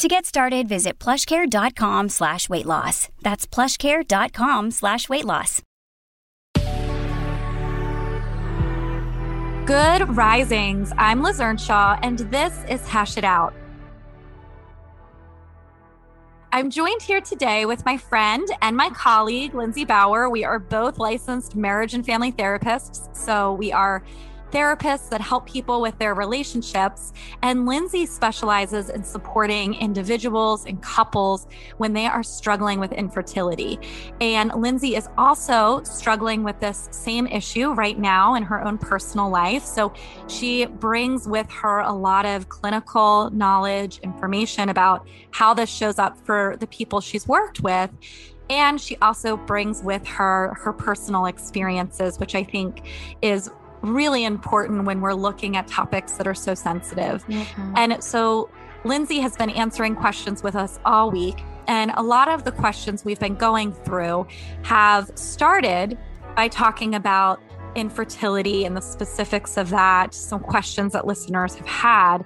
To get started, visit plushcare.com slash weight loss. That's plushcare.com slash weight loss. Good risings. I'm Liz Earnshaw, and this is Hash It Out. I'm joined here today with my friend and my colleague, Lindsay Bauer. We are both licensed marriage and family therapists. So we are therapists that help people with their relationships. And Lindsay specializes in supporting individuals and couples when they are struggling with infertility. And Lindsay is also struggling with this same issue right now in her own personal life. So she brings with her a lot of clinical knowledge, information about how this shows up for the people she's worked with and she also brings with her her personal experiences which i think is really important when we're looking at topics that are so sensitive. Mm-hmm. And so Lindsay has been answering questions with us all week. And a lot of the questions we've been going through have started by talking about infertility and the specifics of that, some questions that listeners have had.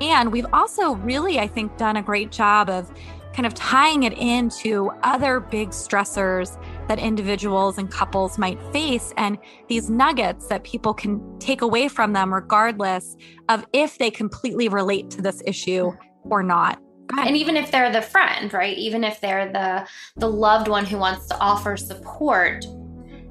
And we've also really, I think, done a great job of kind of tying it into other big stressors that individuals and couples might face and these nuggets that people can take away from them regardless of if they completely relate to this issue hmm. or not. And even if they're the friend right? Even if they're the the loved one who wants to offer support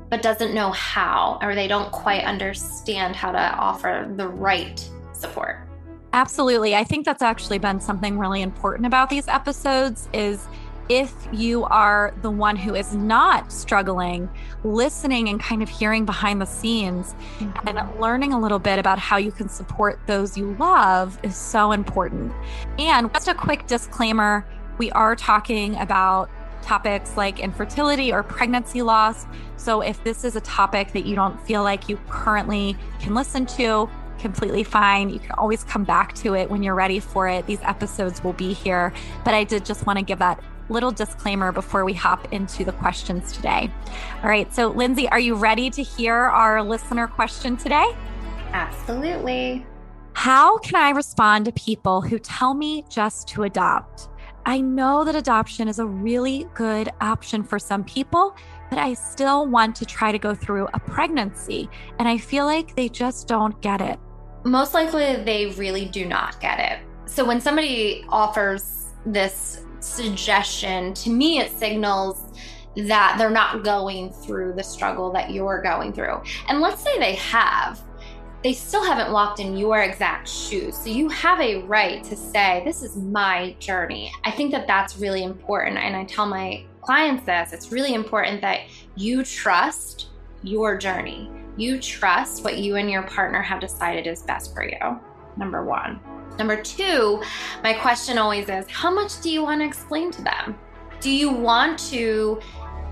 but doesn't know how or they don't quite understand how to offer the right support. Absolutely. I think that's actually been something really important about these episodes is if you are the one who is not struggling, listening and kind of hearing behind the scenes mm-hmm. and learning a little bit about how you can support those you love is so important. And just a quick disclaimer we are talking about topics like infertility or pregnancy loss. So if this is a topic that you don't feel like you currently can listen to, completely fine. You can always come back to it when you're ready for it. These episodes will be here. But I did just want to give that little disclaimer before we hop into the questions today. All right. So, Lindsay, are you ready to hear our listener question today? Absolutely. How can I respond to people who tell me just to adopt? I know that adoption is a really good option for some people, but I still want to try to go through a pregnancy. And I feel like they just don't get it. Most likely, they really do not get it. So, when somebody offers this suggestion, to me, it signals that they're not going through the struggle that you're going through. And let's say they have, they still haven't walked in your exact shoes. So you have a right to say, This is my journey. I think that that's really important. And I tell my clients this it's really important that you trust your journey. You trust what you and your partner have decided is best for you. Number one. Number two, my question always is how much do you want to explain to them? Do you want to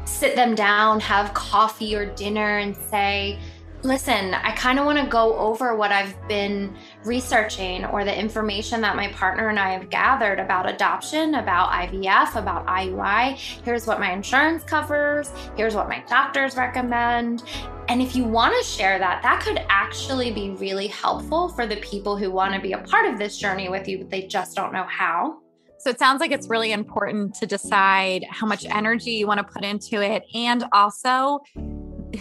sit them down, have coffee or dinner, and say, listen, I kind of want to go over what I've been researching or the information that my partner and I have gathered about adoption, about IVF, about IUI. Here's what my insurance covers. Here's what my doctors recommend. And if you want to share that, that could actually be really helpful for the people who want to be a part of this journey with you, but they just don't know how. So it sounds like it's really important to decide how much energy you want to put into it and also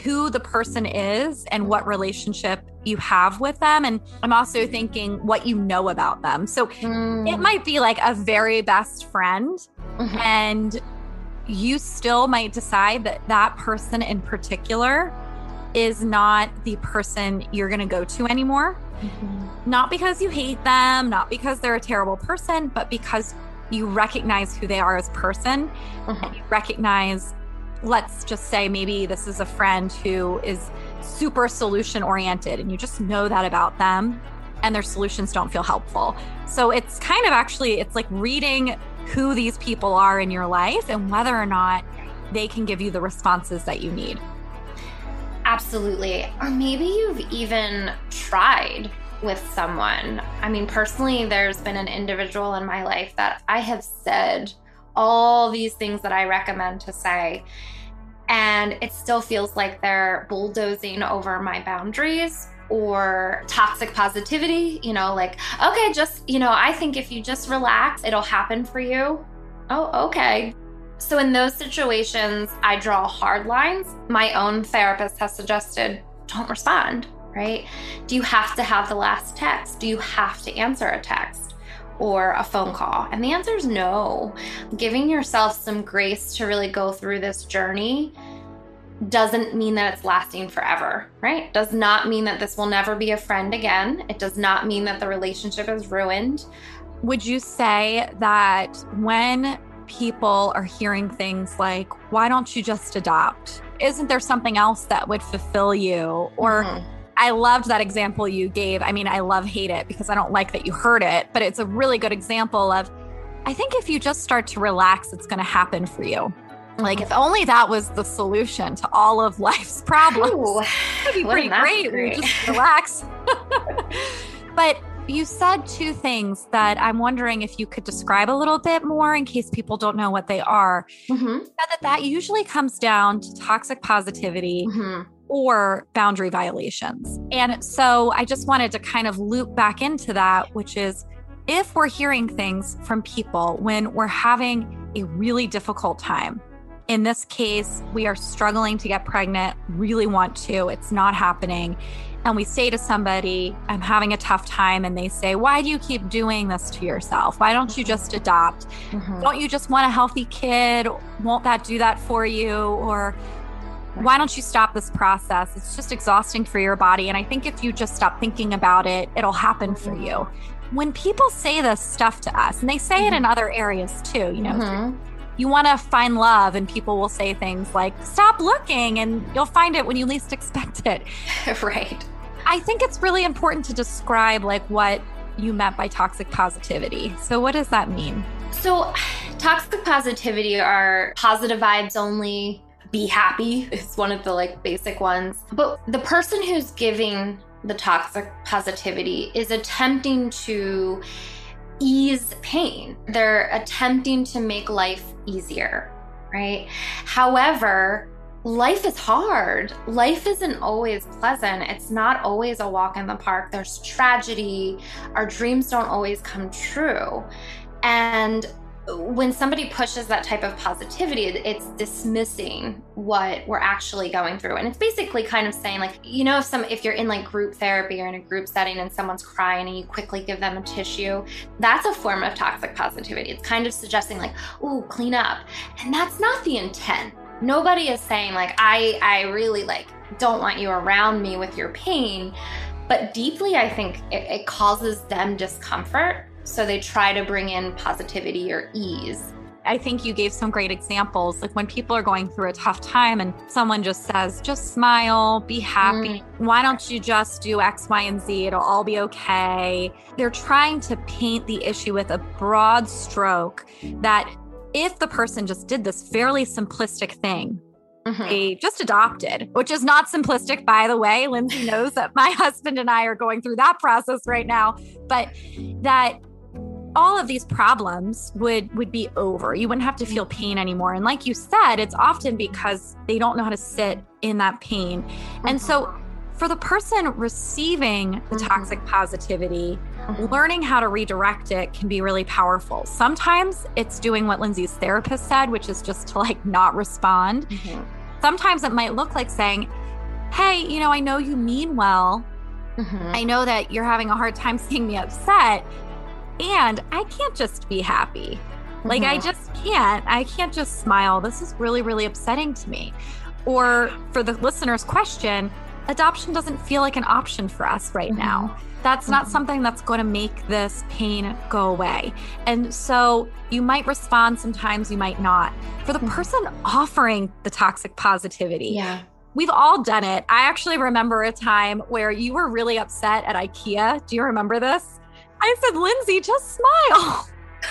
who the person is and what relationship you have with them. And I'm also thinking what you know about them. So mm. it might be like a very best friend, mm-hmm. and you still might decide that that person in particular is not the person you're going to go to anymore. Mm-hmm. Not because you hate them, not because they're a terrible person, but because you recognize who they are as person mm-hmm. and you recognize let's just say maybe this is a friend who is super solution oriented and you just know that about them and their solutions don't feel helpful. So it's kind of actually it's like reading who these people are in your life and whether or not they can give you the responses that you need. Absolutely. Or maybe you've even tried with someone. I mean, personally, there's been an individual in my life that I have said all these things that I recommend to say. And it still feels like they're bulldozing over my boundaries or toxic positivity, you know, like, okay, just, you know, I think if you just relax, it'll happen for you. Oh, okay. So, in those situations, I draw hard lines. My own therapist has suggested don't respond, right? Do you have to have the last text? Do you have to answer a text or a phone call? And the answer is no. Giving yourself some grace to really go through this journey doesn't mean that it's lasting forever, right? Does not mean that this will never be a friend again. It does not mean that the relationship is ruined. Would you say that when people are hearing things like, why don't you just adopt? Isn't there something else that would fulfill you? Or mm-hmm. I loved that example you gave. I mean, I love hate it because I don't like that you heard it, but it's a really good example of I think if you just start to relax, it's going to happen for you. Like, if only that was the solution to all of life's problems, Ooh, that'd be pretty great. just relax. but you said two things that I'm wondering if you could describe a little bit more in case people don't know what they are. Mm-hmm. that that usually comes down to toxic positivity. Mm-hmm. Or boundary violations. And so I just wanted to kind of loop back into that, which is if we're hearing things from people when we're having a really difficult time, in this case, we are struggling to get pregnant, really want to, it's not happening and we say to somebody, I'm having a tough time, and they say, Why do you keep doing this to yourself? Why don't you just adopt? Mm-hmm. Don't you just want a healthy kid? Won't that do that for you? Or why don't you stop this process? It's just exhausting for your body. And I think if you just stop thinking about it, it'll happen for you. When people say this stuff to us, and they say mm-hmm. it in mm-hmm. other areas too, you know, mm-hmm. you want to find love, and people will say things like, Stop looking, and you'll find it when you least expect it. right. I think it's really important to describe like what you meant by toxic positivity. So what does that mean? So toxic positivity are positive vibes only, be happy is one of the like basic ones. But the person who's giving the toxic positivity is attempting to ease pain. They're attempting to make life easier, right? However, life is hard. Life isn't always pleasant. It's not always a walk in the park. There's tragedy. Our dreams don't always come true. And when somebody pushes that type of positivity, it's dismissing what we're actually going through. And it's basically kind of saying, like, you know, if some if you're in like group therapy or in a group setting and someone's crying and you quickly give them a tissue, that's a form of toxic positivity. It's kind of suggesting like, oh, clean up. And that's not the intent nobody is saying like i i really like don't want you around me with your pain but deeply i think it, it causes them discomfort so they try to bring in positivity or ease I think you gave some great examples. Like when people are going through a tough time and someone just says, just smile, be happy. Mm. Why don't you just do X, Y, and Z? It'll all be okay. They're trying to paint the issue with a broad stroke that if the person just did this fairly simplistic thing, mm-hmm. they just adopted, which is not simplistic, by the way. Lindsay knows that my husband and I are going through that process right now, but that all of these problems would would be over you wouldn't have to feel pain anymore and like you said it's often because they don't know how to sit in that pain and so for the person receiving the mm-hmm. toxic positivity, mm-hmm. learning how to redirect it can be really powerful. Sometimes it's doing what Lindsay's therapist said, which is just to like not respond. Mm-hmm. Sometimes it might look like saying, Hey, you know, I know you mean well. Mm-hmm. I know that you're having a hard time seeing me upset. And I can't just be happy. Like, I mm-hmm. just can't. I can't just smile. This is really, really upsetting to me. Or for the listener's question, adoption doesn't feel like an option for us right mm-hmm. now. That's not mm-hmm. something that's going to make this pain go away. And so you might respond sometimes, you might not. For the mm-hmm. person offering the toxic positivity, yeah. We've all done it. I actually remember a time where you were really upset at IKEA. Do you remember this? I said, Lindsay, just smile.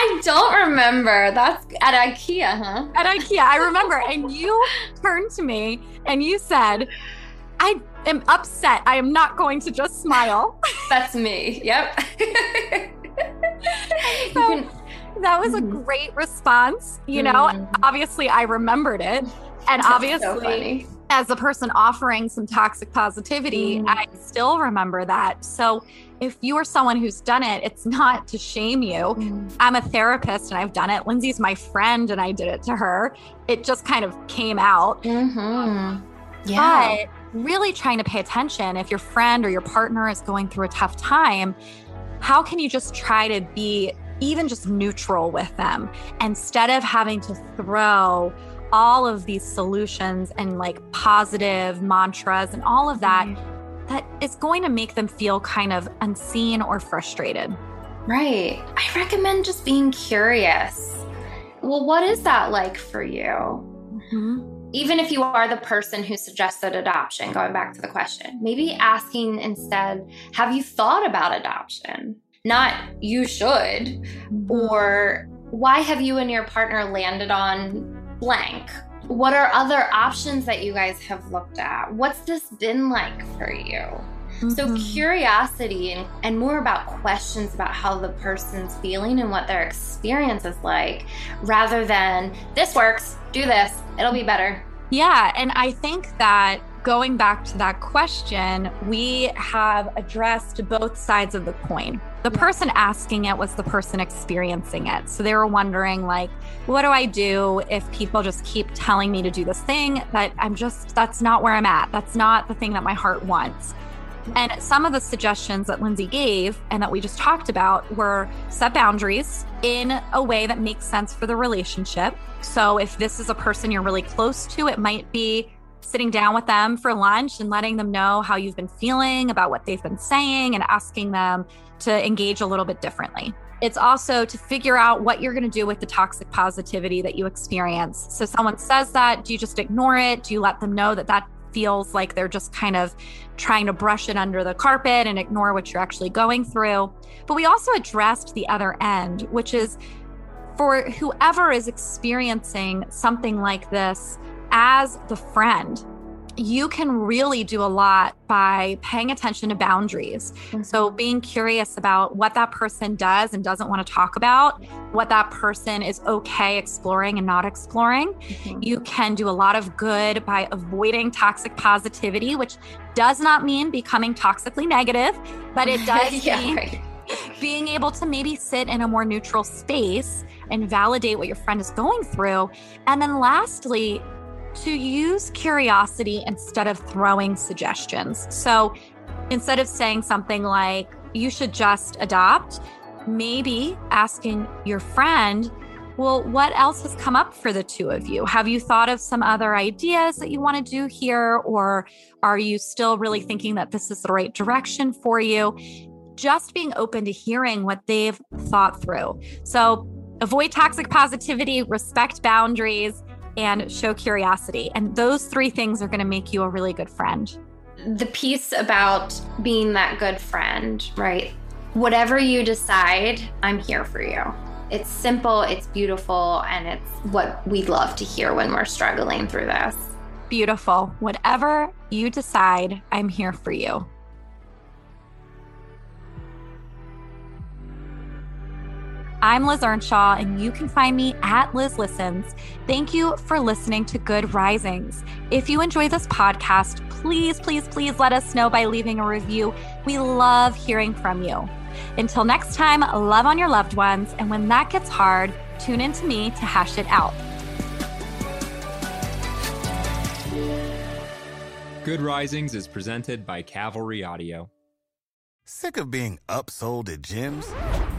I don't remember. That's at IKEA, huh? At IKEA, I remember. And you turned to me and you said, I am upset. I am not going to just smile. That's me. Yep. so, that was a mm-hmm. great response. You know, mm. obviously I remembered it. And That's obviously, so as the person offering some toxic positivity, mm. I still remember that. So if you are someone who's done it, it's not to shame you. Mm. I'm a therapist and I've done it. Lindsay's my friend and I did it to her. It just kind of came out. Mm-hmm. Yeah. But really trying to pay attention if your friend or your partner is going through a tough time, how can you just try to be even just neutral with them instead of having to throw all of these solutions and like positive mantras and all of that mm-hmm. that is going to make them feel kind of unseen or frustrated. Right. I recommend just being curious. Well, what is that like for you? Mm-hmm. Even if you are the person who suggested adoption, going back to the question, maybe asking instead, have you thought about adoption? Not you should, mm-hmm. or why have you and your partner landed on blank. What are other options that you guys have looked at? What's this been like for you? Mm-hmm. So, curiosity and, and more about questions about how the person's feeling and what their experience is like, rather than this works, do this, it'll be better. Yeah. And I think that going back to that question, we have addressed both sides of the coin. The person asking it was the person experiencing it. So they were wondering, like, what do I do if people just keep telling me to do this thing that I'm just, that's not where I'm at. That's not the thing that my heart wants. And some of the suggestions that Lindsay gave and that we just talked about were set boundaries in a way that makes sense for the relationship. So if this is a person you're really close to, it might be sitting down with them for lunch and letting them know how you've been feeling about what they've been saying and asking them to engage a little bit differently. It's also to figure out what you're going to do with the toxic positivity that you experience. So, someone says that, do you just ignore it? Do you let them know that that feels like they're just kind of trying to brush it under the carpet and ignore what you're actually going through? But we also addressed the other end, which is for whoever is experiencing something like this as the friend, you can really do a lot by paying attention to boundaries. Mm-hmm. So, being curious about what that person does and doesn't want to talk about, what that person is okay exploring and not exploring. Mm-hmm. You can do a lot of good by avoiding toxic positivity, which does not mean becoming toxically negative, but it does yeah, mean right. being able to maybe sit in a more neutral space and validate what your friend is going through. And then, lastly, to use curiosity instead of throwing suggestions. So instead of saying something like, you should just adopt, maybe asking your friend, well, what else has come up for the two of you? Have you thought of some other ideas that you want to do here? Or are you still really thinking that this is the right direction for you? Just being open to hearing what they've thought through. So avoid toxic positivity, respect boundaries, and show curiosity. And those three things are going to make you a really good friend. The piece about being that good friend, right? Whatever you decide, I'm here for you. It's simple, it's beautiful, and it's what we'd love to hear when we're struggling through this. Beautiful. Whatever you decide, I'm here for you. I'm Liz Earnshaw, and you can find me at Liz Listens. Thank you for listening to Good Risings. If you enjoy this podcast, please, please, please let us know by leaving a review. We love hearing from you. Until next time, love on your loved ones. And when that gets hard, tune in to me to hash it out. Good Risings is presented by Cavalry Audio. Sick of being upsold at gyms?